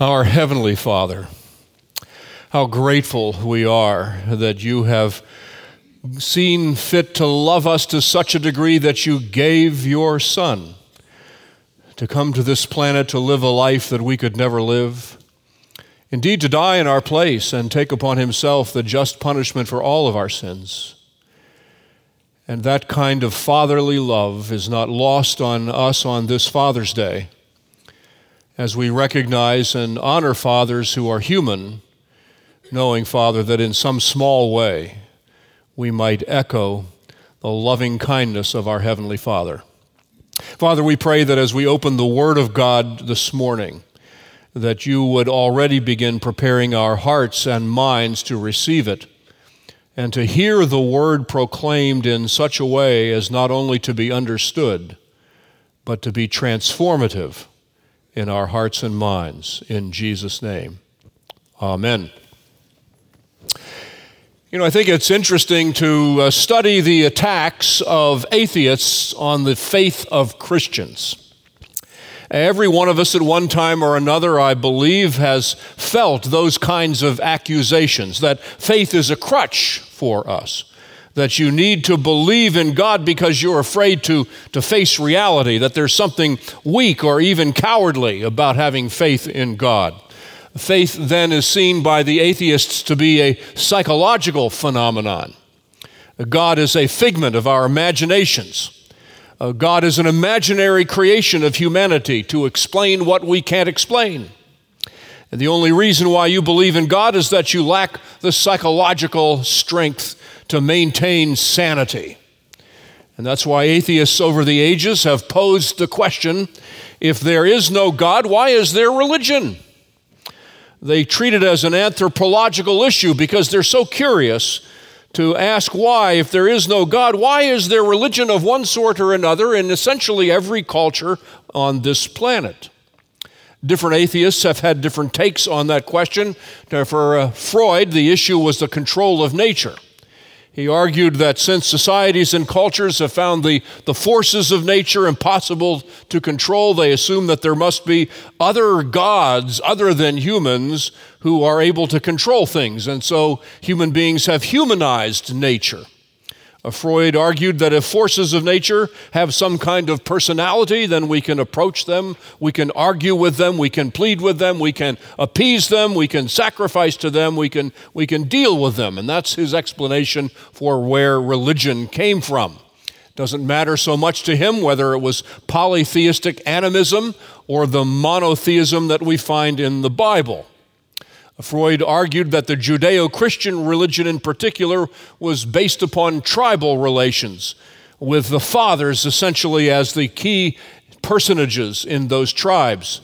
Our Heavenly Father, how grateful we are that you have seen fit to love us to such a degree that you gave your Son to come to this planet to live a life that we could never live. Indeed, to die in our place and take upon himself the just punishment for all of our sins. And that kind of fatherly love is not lost on us on this Father's Day as we recognize and honor fathers who are human, knowing, Father, that in some small way we might echo the loving kindness of our Heavenly Father. Father, we pray that as we open the Word of God this morning, that you would already begin preparing our hearts and minds to receive it and to hear the Word proclaimed in such a way as not only to be understood, but to be transformative in our hearts and minds. In Jesus' name, amen. You know, I think it's interesting to uh, study the attacks of atheists on the faith of Christians. Every one of us at one time or another, I believe, has felt those kinds of accusations that faith is a crutch for us that you need to believe in God because you're afraid to, to face reality, that there's something weak or even cowardly about having faith in God. Faith then is seen by the atheists to be a psychological phenomenon. God is a figment of our imaginations. Uh, God is an imaginary creation of humanity to explain what we can't explain. And the only reason why you believe in God is that you lack the psychological strength to maintain sanity. And that's why atheists over the ages have posed the question if there is no God, why is there religion? They treat it as an anthropological issue because they're so curious to ask why, if there is no God, why is there religion of one sort or another in essentially every culture on this planet? Different atheists have had different takes on that question. For uh, Freud, the issue was the control of nature. He argued that since societies and cultures have found the, the forces of nature impossible to control, they assume that there must be other gods other than humans who are able to control things. And so human beings have humanized nature. Uh, Freud argued that if forces of nature have some kind of personality, then we can approach them, we can argue with them, we can plead with them, we can appease them, we can sacrifice to them, we can, we can deal with them. And that's his explanation for where religion came from. Doesn't matter so much to him whether it was polytheistic animism or the monotheism that we find in the Bible. Freud argued that the Judeo Christian religion in particular was based upon tribal relations, with the fathers essentially as the key personages in those tribes.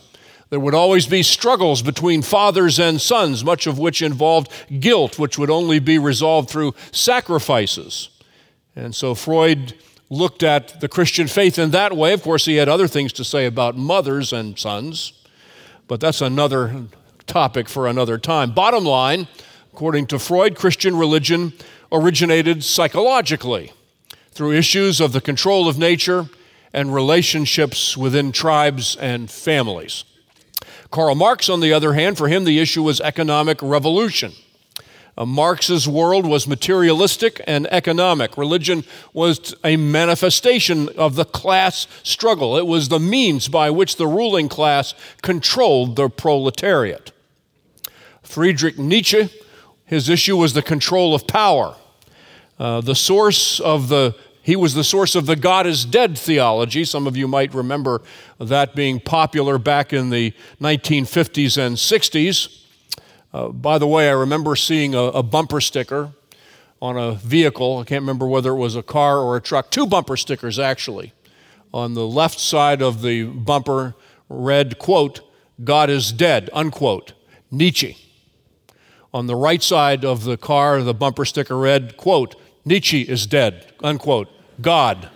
There would always be struggles between fathers and sons, much of which involved guilt, which would only be resolved through sacrifices. And so Freud looked at the Christian faith in that way. Of course, he had other things to say about mothers and sons, but that's another topic for another time. Bottom line, according to Freud, Christian religion originated psychologically through issues of the control of nature and relationships within tribes and families. Karl Marx, on the other hand, for him the issue was economic revolution. Uh, Marx's world was materialistic and economic. Religion was a manifestation of the class struggle, it was the means by which the ruling class controlled the proletariat. Friedrich Nietzsche, his issue was the control of power. Uh, the source of the he was the source of the God is dead theology. Some of you might remember that being popular back in the 1950s and 60s. Uh, by the way, I remember seeing a, a, bumper sticker on a vehicle. I can't remember whether it was a car or a truck. Two bumper stickers, actually. On the left side of the bumper read, quote, God is dead, unquote, Nietzsche. On the right side of the car, the bumper sticker read, quote, Nietzsche is dead, unquote, God.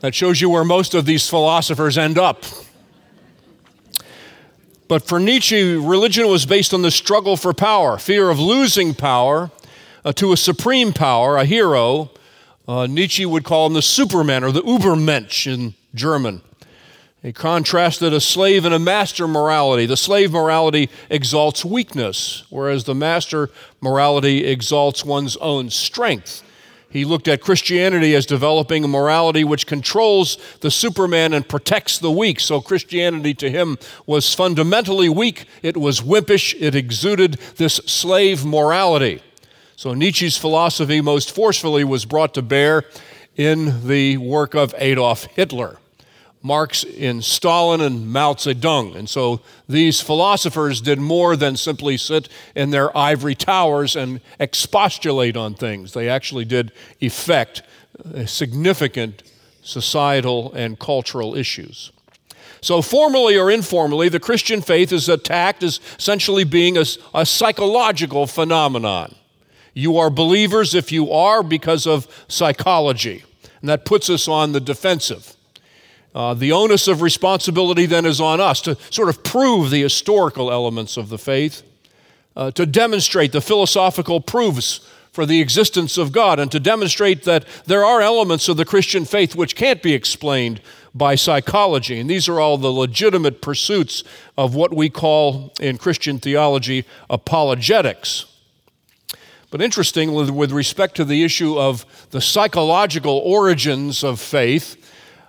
that shows you where most of these philosophers end up. But for Nietzsche, religion was based on the struggle for power, fear of losing power uh, to a supreme power, a hero. Uh, Nietzsche would call him the Superman or the Übermensch in German. He contrasted a slave and a master morality. The slave morality exalts weakness, whereas the master morality exalts one's own strength. He looked at Christianity as developing a morality which controls the Superman and protects the weak. So Christianity to him was fundamentally weak, it was wimpish, it exuded this slave morality. So Nietzsche's philosophy most forcefully was brought to bear in the work of Adolf Hitler. Marx in Stalin and Mao Zedong. And so these philosophers did more than simply sit in their ivory towers and expostulate on things. They actually did effect uh, significant societal and cultural issues. So, formally or informally, the Christian faith is attacked as essentially being a, a psychological phenomenon. You are believers if you are because of psychology, and that puts us on the defensive. Uh, the onus of responsibility then is on us to sort of prove the historical elements of the faith, uh, to demonstrate the philosophical proofs for the existence of God, and to demonstrate that there are elements of the Christian faith which can't be explained by psychology. And these are all the legitimate pursuits of what we call in Christian theology apologetics. But interestingly, with respect to the issue of the psychological origins of faith,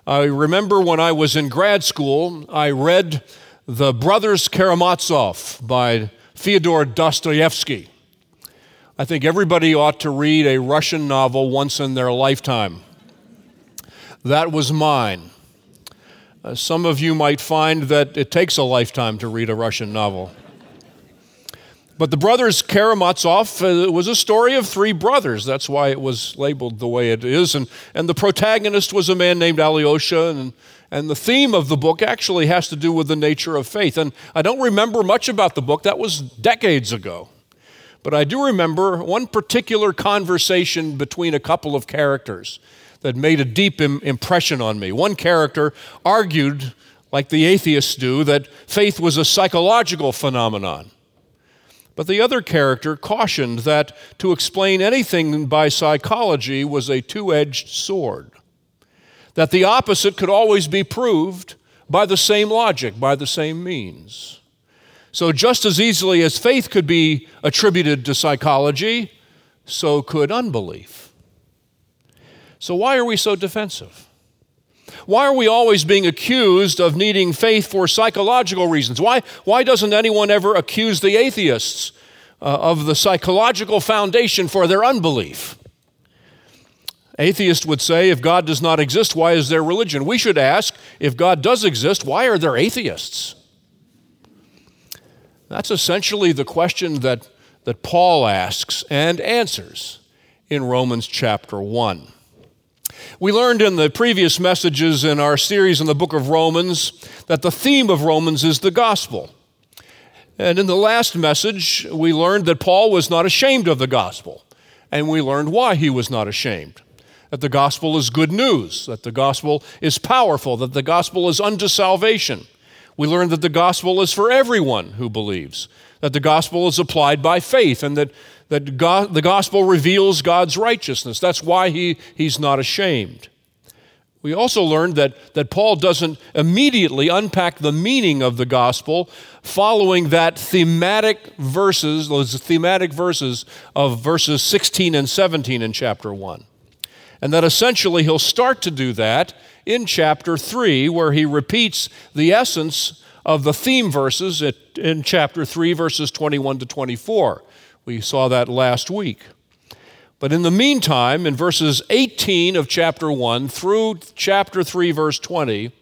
I remember when I was in grad school, I read The Brothers Karamazov by Fyodor Dostoevsky. I think everybody ought to read a Russian novel once in their lifetime. That was mine. Uh, some of you might find that it takes a lifetime to read a Russian novel. But the brothers Karamazov uh, was a story of three brothers. That's why it was labeled the way it is. And, and the protagonist was a man named Alyosha. And, and the theme of the book actually has to do with the nature of faith. And I don't remember much about the book, that was decades ago. But I do remember one particular conversation between a couple of characters that made a deep Im- impression on me. One character argued, like the atheists do, that faith was a psychological phenomenon. But the other character cautioned that to explain anything by psychology was a two edged sword, that the opposite could always be proved by the same logic, by the same means. So, just as easily as faith could be attributed to psychology, so could unbelief. So, why are we so defensive? Why are we always being accused of needing faith for psychological reasons? Why, why doesn't anyone ever accuse the atheists uh, of the psychological foundation for their unbelief? Atheists would say, if God does not exist, why is there religion? We should ask, if God does exist, why are there atheists? That's essentially the question that, that Paul asks and answers in Romans chapter 1. We learned in the previous messages in our series in the book of Romans that the theme of Romans is the gospel. And in the last message, we learned that Paul was not ashamed of the gospel, and we learned why he was not ashamed. That the gospel is good news, that the gospel is powerful, that the gospel is unto salvation. We learned that the gospel is for everyone who believes, that the gospel is applied by faith, and that that God, the gospel reveals God's righteousness. That's why he, he's not ashamed. We also learned that, that Paul doesn't immediately unpack the meaning of the gospel following that thematic verses, those thematic verses of verses 16 and 17 in chapter 1. And that essentially he'll start to do that in chapter 3, where he repeats the essence of the theme verses in chapter 3, verses 21 to 24. We saw that last week. But in the meantime, in verses 18 of chapter 1 through chapter 3, verse 20,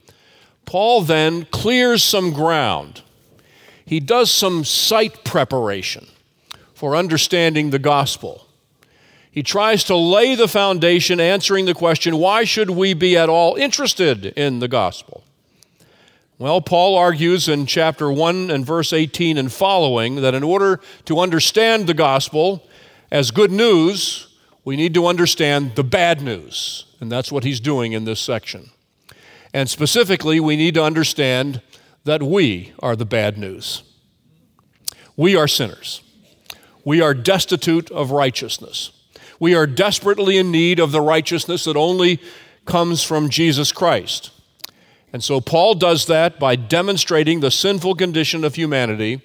Paul then clears some ground. He does some site preparation for understanding the gospel. He tries to lay the foundation, answering the question why should we be at all interested in the gospel? Well, Paul argues in chapter 1 and verse 18 and following that in order to understand the gospel as good news, we need to understand the bad news. And that's what he's doing in this section. And specifically, we need to understand that we are the bad news. We are sinners. We are destitute of righteousness. We are desperately in need of the righteousness that only comes from Jesus Christ. And so Paul does that by demonstrating the sinful condition of humanity.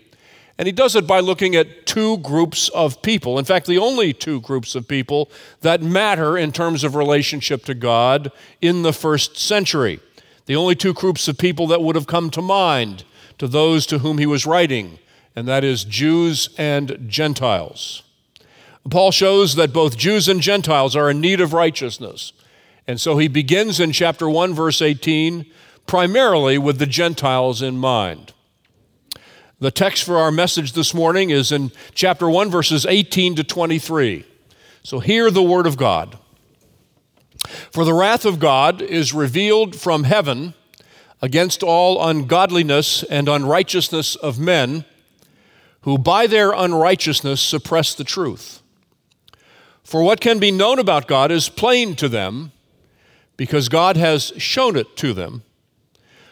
And he does it by looking at two groups of people. In fact, the only two groups of people that matter in terms of relationship to God in the first century. The only two groups of people that would have come to mind to those to whom he was writing, and that is Jews and Gentiles. Paul shows that both Jews and Gentiles are in need of righteousness. And so he begins in chapter 1, verse 18, primarily with the Gentiles in mind. The text for our message this morning is in chapter 1, verses 18 to 23. So hear the word of God. For the wrath of God is revealed from heaven against all ungodliness and unrighteousness of men who by their unrighteousness suppress the truth. For what can be known about God is plain to them because God has shown it to them.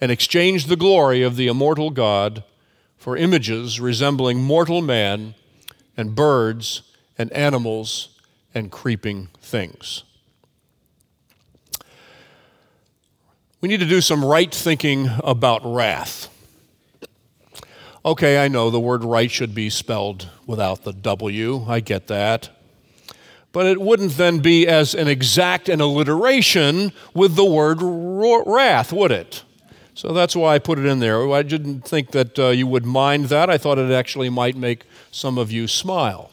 and exchanged the glory of the immortal God for images resembling mortal man and birds and animals and creeping things. We need to do some right thinking about wrath. Okay, I know the word right should be spelled without the W. I get that but it wouldn't then be as an exact an alliteration with the word wrath, would it? So that's why I put it in there. I didn't think that uh, you would mind that. I thought it actually might make some of you smile.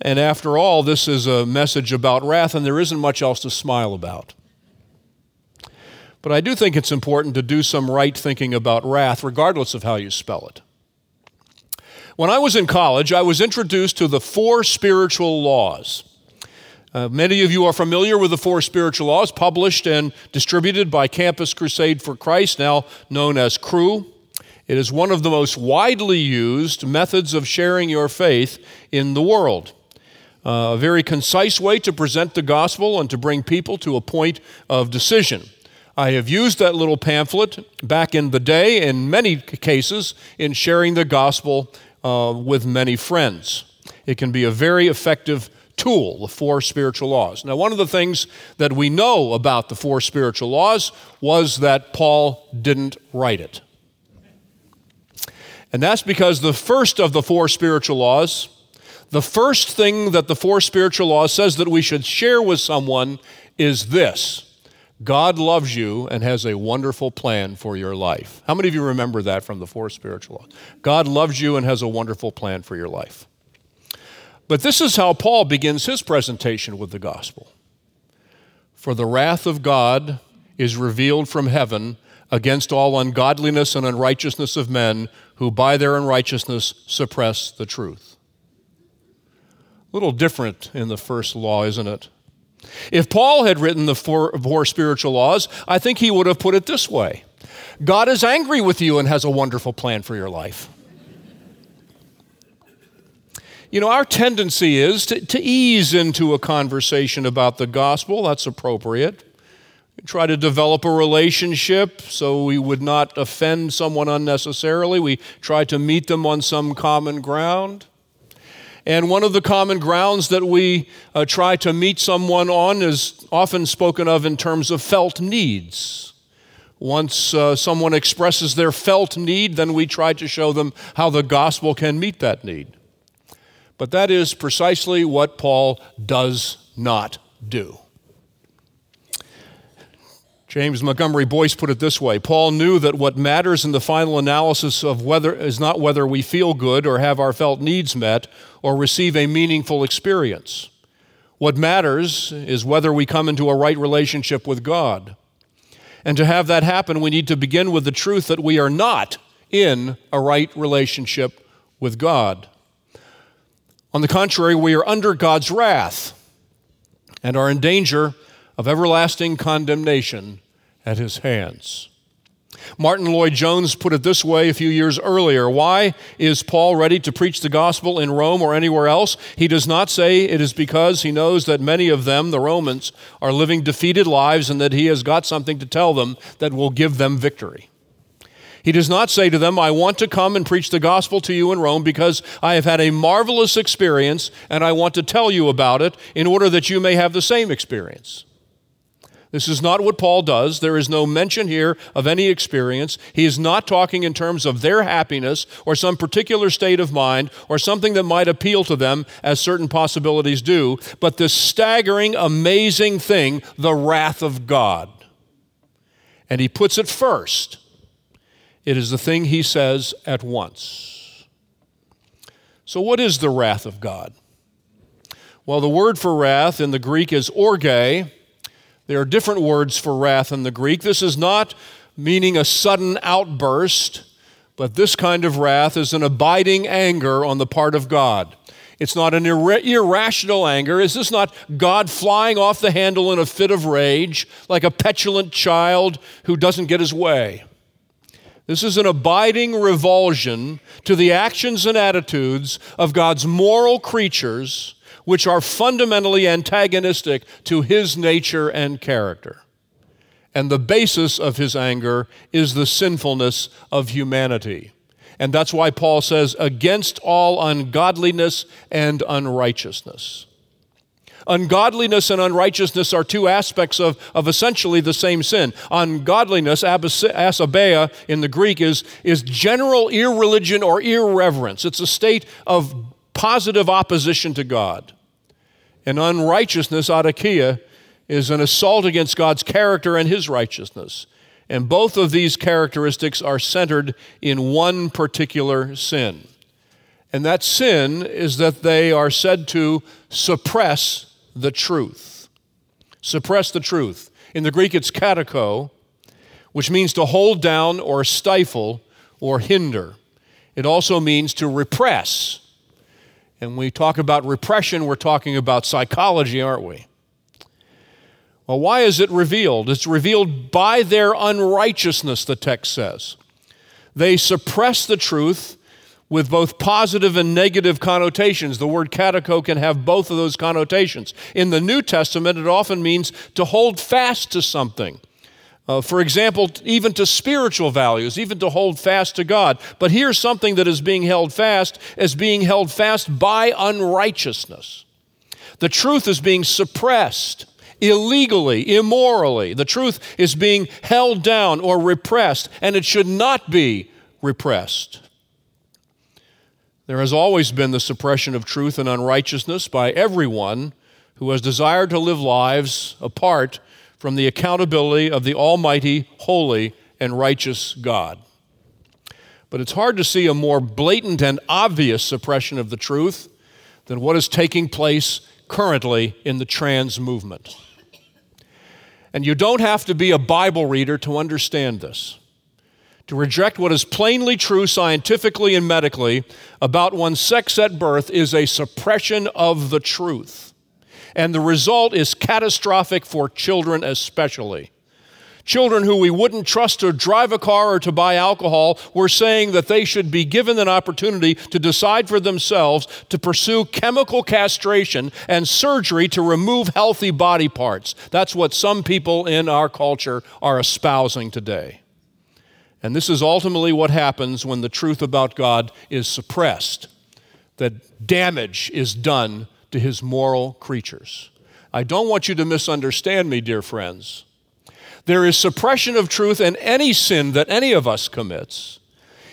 And after all, this is a message about wrath, and there isn't much else to smile about. But I do think it's important to do some right thinking about wrath, regardless of how you spell it. When I was in college, I was introduced to the four spiritual laws. Uh, many of you are familiar with the four spiritual laws published and distributed by Campus Crusade for Christ, now known as Cru. It is one of the most widely used methods of sharing your faith in the world. Uh, a very concise way to present the gospel and to bring people to a point of decision. I have used that little pamphlet back in the day in many cases in sharing the gospel uh, with many friends. It can be a very effective tool, the four spiritual laws. Now, one of the things that we know about the four spiritual laws was that Paul didn't write it. And that's because the first of the four spiritual laws, the first thing that the four spiritual laws says that we should share with someone is this God loves you and has a wonderful plan for your life. How many of you remember that from the four spiritual laws? God loves you and has a wonderful plan for your life. But this is how Paul begins his presentation with the gospel. For the wrath of God is revealed from heaven against all ungodliness and unrighteousness of men who by their unrighteousness suppress the truth. A little different in the first law, isn't it? If Paul had written the four, four spiritual laws, I think he would have put it this way God is angry with you and has a wonderful plan for your life. You know, our tendency is to, to ease into a conversation about the gospel. That's appropriate. We try to develop a relationship so we would not offend someone unnecessarily. We try to meet them on some common ground. And one of the common grounds that we uh, try to meet someone on is often spoken of in terms of felt needs. Once uh, someone expresses their felt need, then we try to show them how the gospel can meet that need. But that is precisely what Paul does not do. James Montgomery Boice put it this way Paul knew that what matters in the final analysis of whether is not whether we feel good or have our felt needs met or receive a meaningful experience. What matters is whether we come into a right relationship with God. And to have that happen, we need to begin with the truth that we are not in a right relationship with God. On the contrary, we are under God's wrath and are in danger of everlasting condemnation at his hands. Martyn Lloyd-Jones put it this way a few years earlier Why is Paul ready to preach the gospel in Rome or anywhere else? He does not say it is because he knows that many of them, the Romans, are living defeated lives and that he has got something to tell them that will give them victory. He does not say to them, I want to come and preach the gospel to you in Rome because I have had a marvelous experience and I want to tell you about it in order that you may have the same experience. This is not what Paul does. There is no mention here of any experience. He is not talking in terms of their happiness or some particular state of mind or something that might appeal to them, as certain possibilities do, but this staggering, amazing thing, the wrath of God. And he puts it first. It is the thing he says at once. So, what is the wrath of God? Well, the word for wrath in the Greek is orge there are different words for wrath in the Greek. This is not meaning a sudden outburst, but this kind of wrath is an abiding anger on the part of God. It's not an ir- irrational anger. Is this not God flying off the handle in a fit of rage, like a petulant child who doesn't get his way? This is an abiding revulsion to the actions and attitudes of God's moral creatures which are fundamentally antagonistic to his nature and character. And the basis of his anger is the sinfulness of humanity. And that's why Paul says, against all ungodliness and unrighteousness. Ungodliness and unrighteousness are two aspects of, of essentially the same sin. Ungodliness, asebeia in the Greek, is, is general irreligion or irreverence. It's a state of positive opposition to God. And unrighteousness, adikia, is an assault against God's character and his righteousness. And both of these characteristics are centered in one particular sin. And that sin is that they are said to suppress the truth. Suppress the truth. In the Greek, it's katecho, which means to hold down or stifle or hinder. It also means to repress and when we talk about repression, we're talking about psychology, aren't we? Well, why is it revealed? It's revealed by their unrighteousness, the text says. They suppress the truth with both positive and negative connotations. The word katecho can have both of those connotations. In the New Testament, it often means to hold fast to something. Uh, for example, even to spiritual values, even to hold fast to God. But here's something that is being held fast as being held fast by unrighteousness. The truth is being suppressed illegally, immorally. The truth is being held down or repressed, and it should not be repressed. There has always been the suppression of truth and unrighteousness by everyone who has desired to live lives apart from the accountability of the Almighty, holy, and righteous God. But it's hard to see a more blatant and obvious suppression of the truth than what is taking place currently in the trans movement. And you don't have to be a Bible reader to understand this. To reject what is plainly true scientifically and medically about one's sex at birth is a suppression of the truth and the result is catastrophic for children, especially. Children who we wouldn't trust to drive a car or to buy alcohol, we're saying that they should be given an opportunity to decide for themselves to pursue chemical castration and surgery to remove healthy body parts. That's what some people in our culture are espousing today. And this is ultimately what happens when the truth about God is suppressed, that damage is done to his moral creatures. I don't want you to misunderstand me, dear friends. There is suppression of truth in any sin that any of us commits.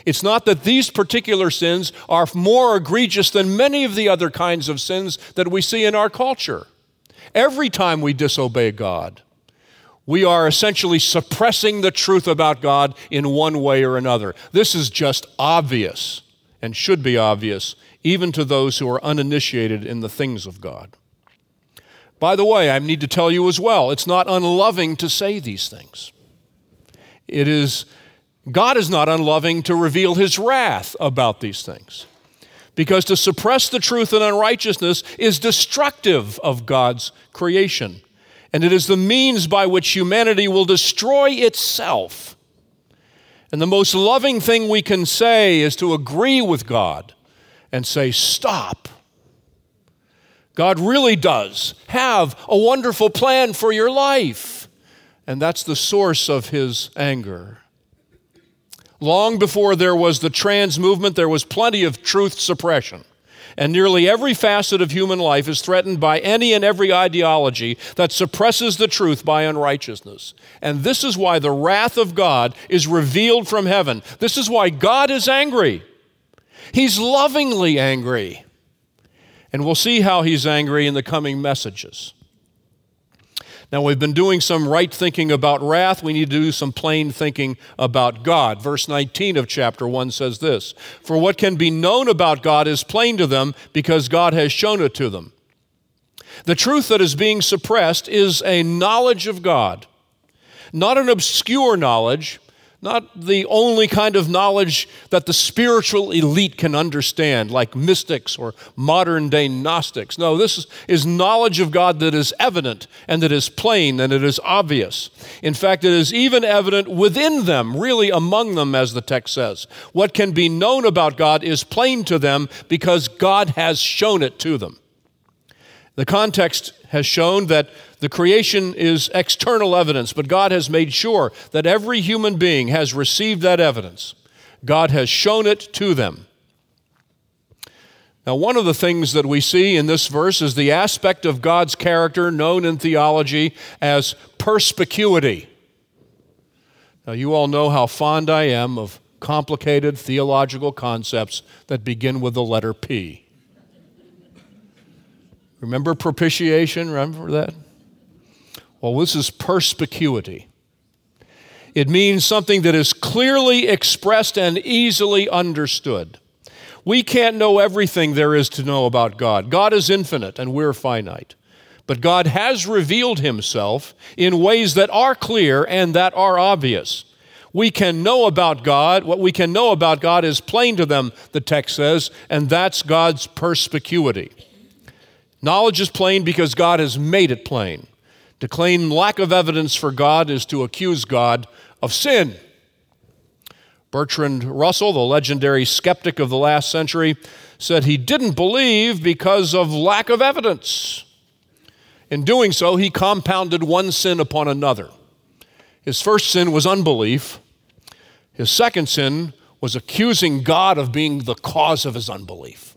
It's not that these particular sins are more egregious than many of the other kinds of sins that we see in our culture. Every time we disobey God, we are essentially suppressing the truth about God in one way or another. This is just obvious and should be obvious even to those who are uninitiated in the things of God. By the way, I need to tell you as well, it's not unloving to say these things. It is, God is not unloving to reveal his wrath about these things. Because to suppress the truth and unrighteousness is destructive of God's creation. And it is the means by which humanity will destroy itself And the most loving thing we can say is to agree with God and say, Stop. God really does have a wonderful plan for your life. And that's the source of his anger. Long before there was the trans movement, there was plenty of truth suppression. And nearly every facet of human life is threatened by any and every ideology that suppresses the truth by unrighteousness. And this is why the wrath of God is revealed from heaven. This is why God is angry. He's lovingly angry. And we'll see how he's angry in the coming messages. Now, we've been doing some right thinking about wrath. We need to do some plain thinking about God. Verse 19 of chapter 1 says this For what can be known about God is plain to them because God has shown it to them. The truth that is being suppressed is a knowledge of God, not an obscure knowledge, not the only kind of knowledge that the spiritual elite can understand, like mystics or modern day Gnostics. No, this is knowledge of God that is evident and that is plain and it is obvious. In fact, it is even evident within them, really among them, as the text says. What can be known about God is plain to them because God has shown it to them. The context has shown that the creation is external evidence, but God has made sure that every human being has received that evidence. God has shown it to them. Now, one of the things that we see in this verse is the aspect of God's character known in theology as perspicuity. Now, you all know how fond I am of complicated theological concepts that begin with the letter P. Remember propitiation? Remember that? Well, this is perspicuity. It means something that is clearly expressed and easily understood. We can't know everything there is to know about God. God is infinite and we're finite. But God has revealed himself in ways that are clear and that are obvious. We can know about God. What we can know about God is plain to them, the text says, and that's God's perspicuity. Knowledge is plain because God has made it plain. To claim lack of evidence for God is to accuse God of sin. Bertrand Russell, the legendary skeptic of the last century, said he didn't believe because of lack of evidence. In doing so, he compounded one sin upon another. His first sin was unbelief. His second sin was accusing God of being the cause of his unbelief.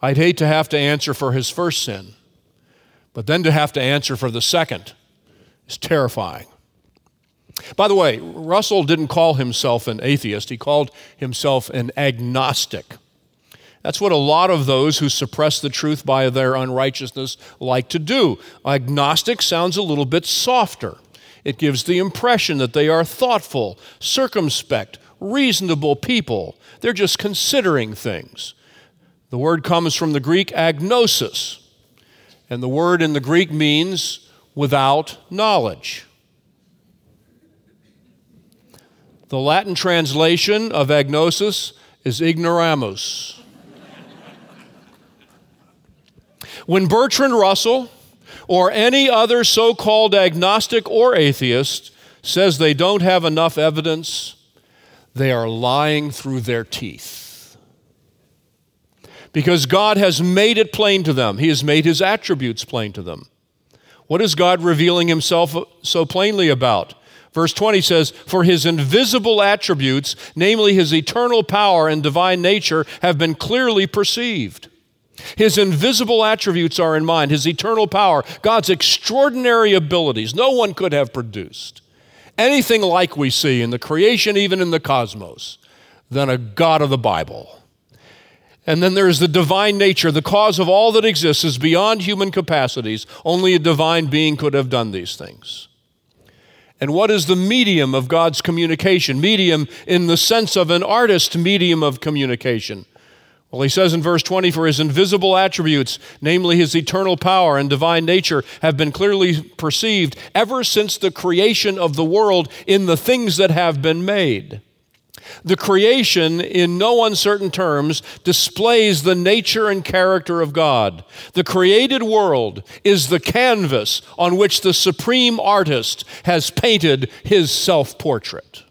I'd hate to have to answer for his first sin. But then to have to answer for the second is terrifying. By the way, Russell didn't call himself an atheist, he called himself an agnostic. That's what a lot of those who suppress the truth by their unrighteousness like to do. Agnostic sounds a little bit softer. It gives the impression that they are thoughtful, circumspect, reasonable people. They're just considering things. The word comes from the Greek agnosis, and the word in the Greek means without knowledge. The Latin translation of agnosis is ignoramus. when Bertrand Russell or any other so called agnostic or atheist says they don't have enough evidence, they are lying through their teeth because God has made it plain to them. He has made his attributes plain to them. What is God revealing himself so plainly about? Verse 20 says, For his invisible attributes, namely his eternal power and divine nature, have been clearly perceived. His invisible attributes are in mind, his eternal power, God's extraordinary abilities, no one could have produced anything like we see in the creation, even in the cosmos, than a God of the Bible. And then there is the divine nature. The cause of all that exists is beyond human capacities. Only a divine being could have done these things. And what is the medium of God's communication? Medium in the sense of an artist medium of communication. Well, he says in verse 20, For his invisible attributes, namely his eternal power and divine nature, have been clearly perceived ever since the creation of the world in the things that have been made. The creation, in no uncertain terms, displays the nature and character of God. The created world is the canvas on which the supreme artist has painted his self portrait.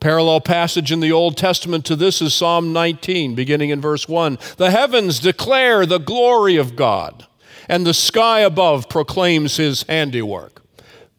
Parallel passage in the Old Testament to this is Psalm 19, beginning in verse 1. The heavens declare the glory of God, and the sky above proclaims his handiwork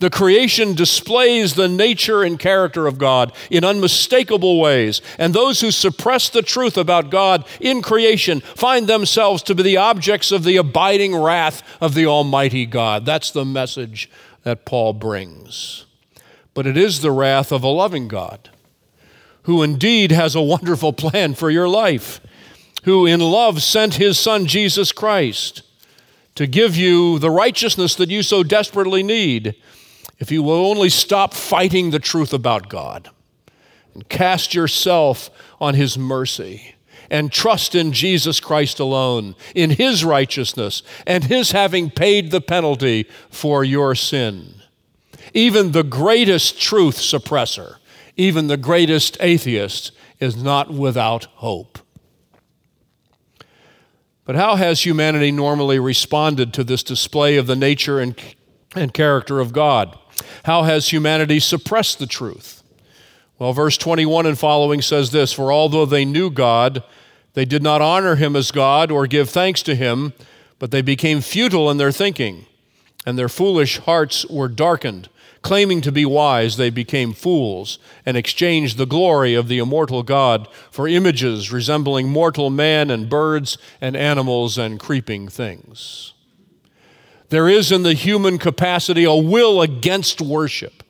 The creation displays the nature and character of God in unmistakable ways, and those who suppress the truth about God in creation find themselves to be the objects of the abiding wrath of the Almighty God. That's the message that Paul brings. But it is the wrath of a loving God who indeed has a wonderful plan for your life, who in love sent his Son Jesus Christ to give you the righteousness that you so desperately need if you will only stop fighting the truth about God and cast yourself on His mercy and trust in Jesus Christ alone, in His righteousness, and His having paid the penalty for your sin. Even the greatest truth suppressor, even the greatest atheist, is not without hope. But how has humanity normally responded to this display of the nature and, and character of God? How has humanity suppressed the truth? Well, verse 21 and following says this For although they knew God, they did not honor him as God or give thanks to him, but they became futile in their thinking, and their foolish hearts were darkened. Claiming to be wise, they became fools and exchanged the glory of the immortal God for images resembling mortal man and birds and animals and creeping things. There is in the human capacity a will against worship.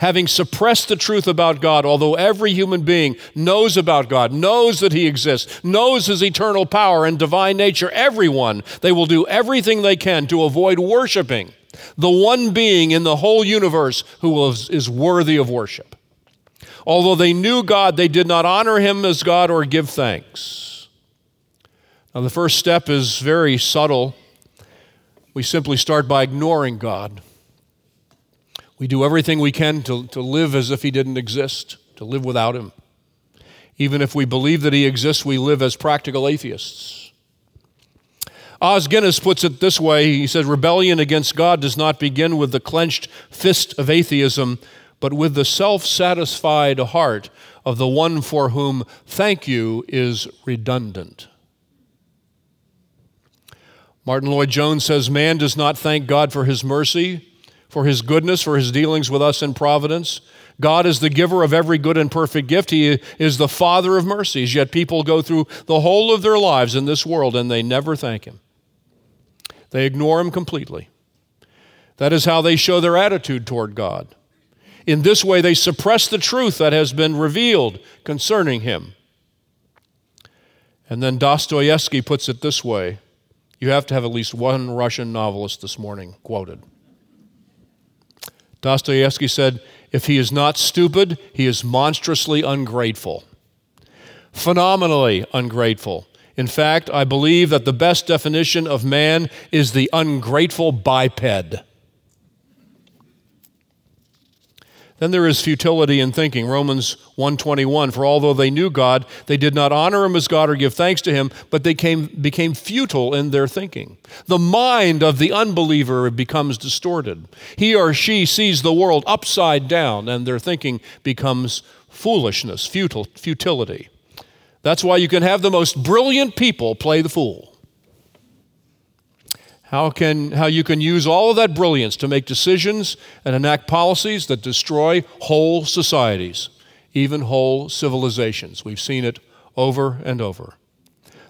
Having suppressed the truth about God, although every human being knows about God, knows that He exists, knows His eternal power and divine nature, everyone, they will do everything they can to avoid worshiping the one being in the whole universe who is, worthy of worship. Although they knew God, they did not honor Him as God or give thanks. Now, the first step is very subtle we simply start by ignoring God. We do everything we can to, to live as if He didn't exist, to live without Him. Even if we believe that He exists, we live as practical atheists. Os Guinness puts it this way he said, Rebellion against God does not begin with the clenched fist of atheism, but with the self satisfied heart of the one for whom thank you is redundant. Martyn Lloyd-Jones says, Man does not thank God for his mercy, for his goodness, for his dealings with us in providence. God is the giver of every good and perfect gift. He is the Father of mercies, yet people go through the whole of their lives in this world and they never thank Him. They ignore Him completely. That is how they show their attitude toward God. In this way, they suppress the truth that has been revealed concerning Him. And then Dostoevsky puts it this way you have to have at least one Russian novelist this morning quoted. Dostoevsky said, If he is not stupid, he is monstrously ungrateful. Phenomenally ungrateful. In fact, I believe that the best definition of man is the ungrateful biped. Then there is futility in thinking. Romans 121, for although they knew God, they did not honor him as God or give thanks to him, but they came, became futile in their thinking. The mind of the unbeliever becomes distorted. He or she sees the world upside down, and their thinking becomes foolishness, futile, futility. That's why you can have the most brilliant people play the fool how, can, how you can use all of that brilliance to make decisions and enact policies that destroy whole societies, even whole civilizations. We've seen it over and over.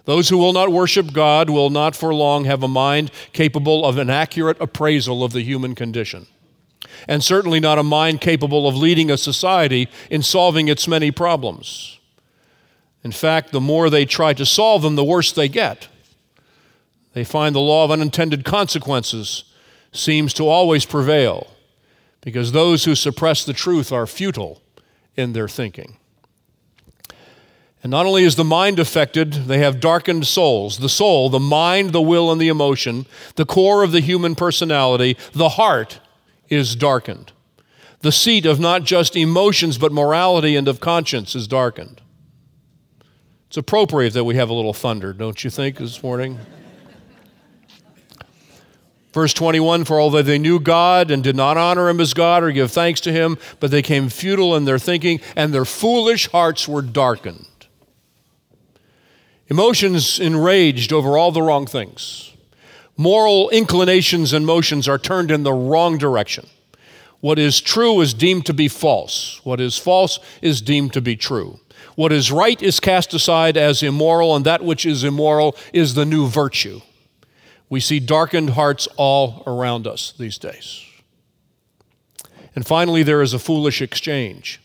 Those who will not worship God will not for long have a mind capable of an accurate appraisal of the human condition, and certainly not a mind capable of leading a society in solving its many problems. In fact, the more they try to solve them, the worse they get. They find the law of unintended consequences seems to always prevail because those who suppress the truth are futile in their thinking. And not only is the mind affected, they have darkened souls. The soul, the mind, the will, and the emotion, the core of the human personality, the heart is darkened. The seat of not just emotions, but morality and of conscience is darkened. It's appropriate that we have a little thunder, don't you think, this morning? Verse 21 For although they knew God and did not honor him as God or give thanks to him, but they came futile in their thinking, and their foolish hearts were darkened. Emotions enraged over all the wrong things. Moral inclinations and motions are turned in the wrong direction. What is true is deemed to be false. What is false is deemed to be true. What is right is cast aside as immoral, and that which is immoral is the new virtue. We see darkened hearts all around us these days. And finally, there is a foolish exchange.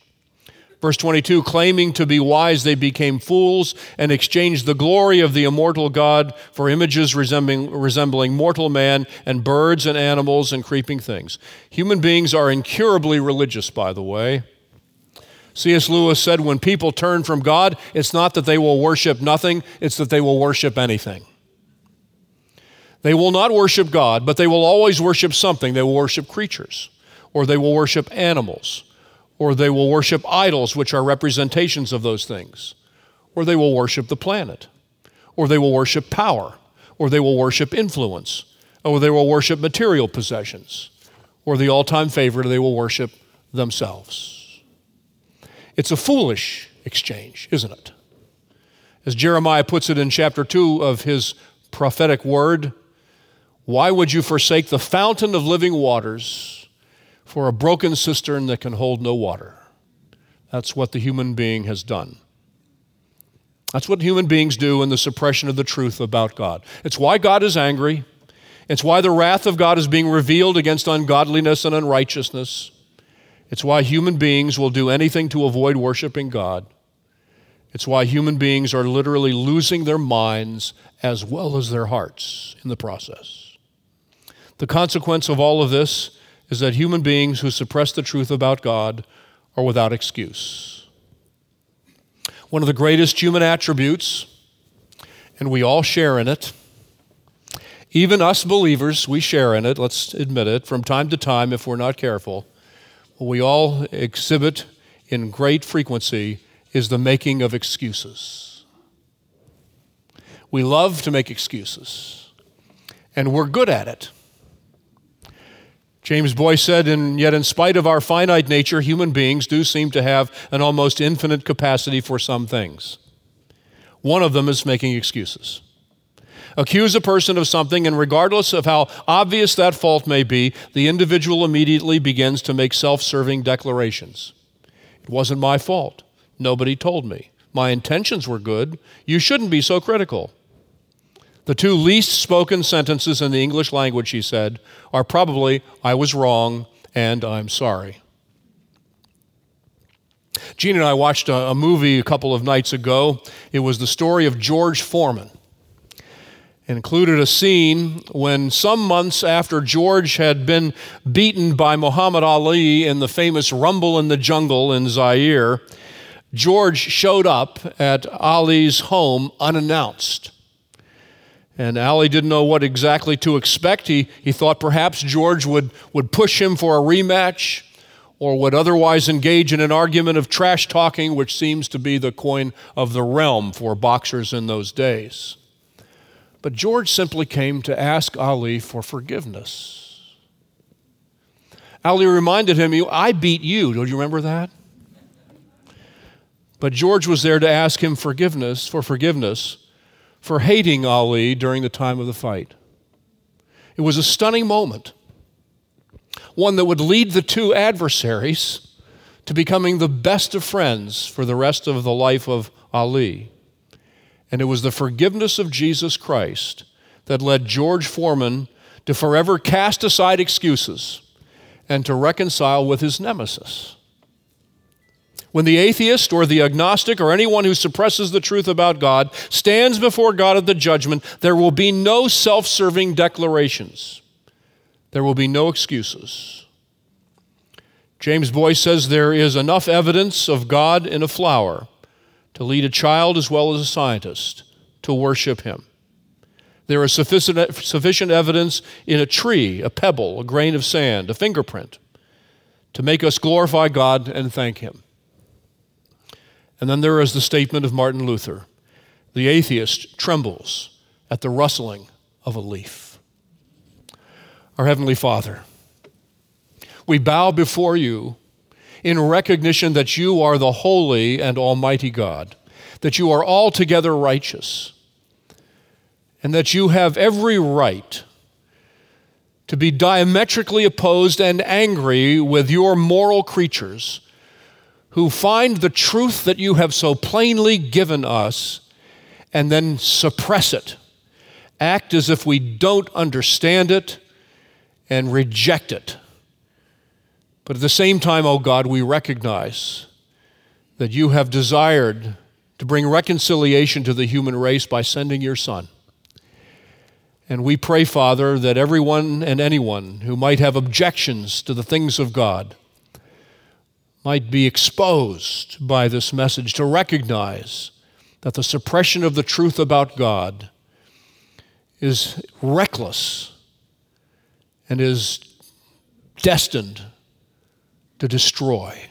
Verse 22 claiming to be wise, they became fools and exchanged the glory of the immortal God for images resembling, resembling mortal man and birds and animals and creeping things. Human beings are incurably religious, by the way. C.S. Lewis said, When people turn from God, it's not that they will worship nothing, it's that they will worship anything. They will not worship God, but they will always worship something. They will worship creatures, or they will worship animals or they will worship idols, which are representations of those things, or they will worship the planet, or they will worship power, or they will worship influence, or they will worship material possessions, or the all time favorite, they will worship themselves. It's a foolish exchange, isn't it? As Jeremiah puts it in chapter 2 of his prophetic word, why would you forsake the fountain of living waters? for a broken cistern that can hold no water. That's what the human being has done. That's what human beings do in the suppression of the truth about God. It's why God is angry. It's why the wrath of God is being revealed against ungodliness and unrighteousness. It's why human beings will do anything to avoid worshiping God. It's why human beings are literally losing their minds as well as their hearts in the process. The consequence of all of this is that human beings who suppress the truth about God are without excuse. One of the greatest human attributes, and we all share in it, even us believers, we share in it, let's admit it, from time to time if we're not careful. We all exhibit in great frequency is the making of excuses. We love to make excuses, and we're good at it. James Boice said, and yet in spite of our finite nature, human beings do seem to have an almost infinite capacity for some things. One of them is making excuses. Accuse a person of something, and regardless of how obvious that fault may be, the individual immediately begins to make self serving declarations. It wasn't my fault. Nobody told me. My intentions were good. You shouldn't be so critical. The two least spoken sentences in the English language, he said, are probably, I was wrong and I'm sorry. Gene and I watched a, a, movie a couple of nights ago. It was the story of George Foreman. It included a scene when, some months after George had been beaten by Muhammad Ali in the famous Rumble in the Jungle in Zaire, George showed up at Ali's home unannounced. And Ali didn't know what exactly to expect. He, he thought perhaps George would, would push him for a rematch or would otherwise engage in an argument of trash talking, which seems to be the coin of the realm for boxers in those days. But George simply came to ask Ali for forgiveness. Ali reminded him, I beat you. Don't you remember that? But George was there to ask him forgiveness for forgiveness for hating Ali during the time of the fight. It was a stunning moment, one that would lead the two adversaries to becoming the best of friends for the rest of the life of Ali. And it was the forgiveness of Jesus Christ that led George Foreman to forever cast aside excuses and to reconcile with his nemesis. When the atheist or the agnostic or anyone who suppresses the truth about God stands before God at the judgment, there will be no self serving declarations. There will be no excuses. James Boice says there is enough evidence of God in a flower to lead a child as well as a scientist to worship him. There is sufficient, sufficient evidence in a tree, a pebble, a grain of sand, a fingerprint to make us glorify God and thank him. And then there is the statement of Martin Luther the atheist trembles at the rustling of a leaf. Our Heavenly Father, we bow before you in recognition that you are the holy and almighty God, that you are altogether righteous, and that you have every right to be diametrically opposed and angry with your moral creatures who find the truth that you have so plainly given us and then suppress it, act as if we don't understand it, and reject it. But at the same time, oh God, we recognize that you have desired to bring reconciliation to the human race by sending your Son. And we pray, Father, that everyone and anyone who might have objections to the things of God might be exposed by this message to recognize that the suppression of the truth about God is reckless and is destined to destroy.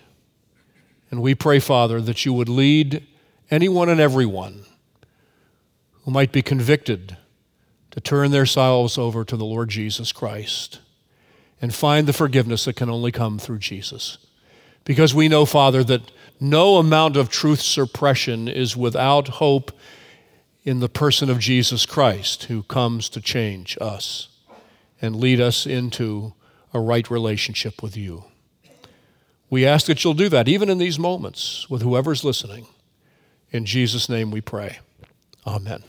And we pray, Father, that you would lead anyone and everyone who might be convicted to turn their selves over to the Lord Jesus Christ and find the forgiveness that can only come through Jesus. Because we know, Father, that no amount of truth suppression is without hope in the person of Jesus Christ, who comes to change us and lead us into a right relationship with you. We ask that you'll do that even in these moments with whoever's listening. In Jesus' name we pray. Amen.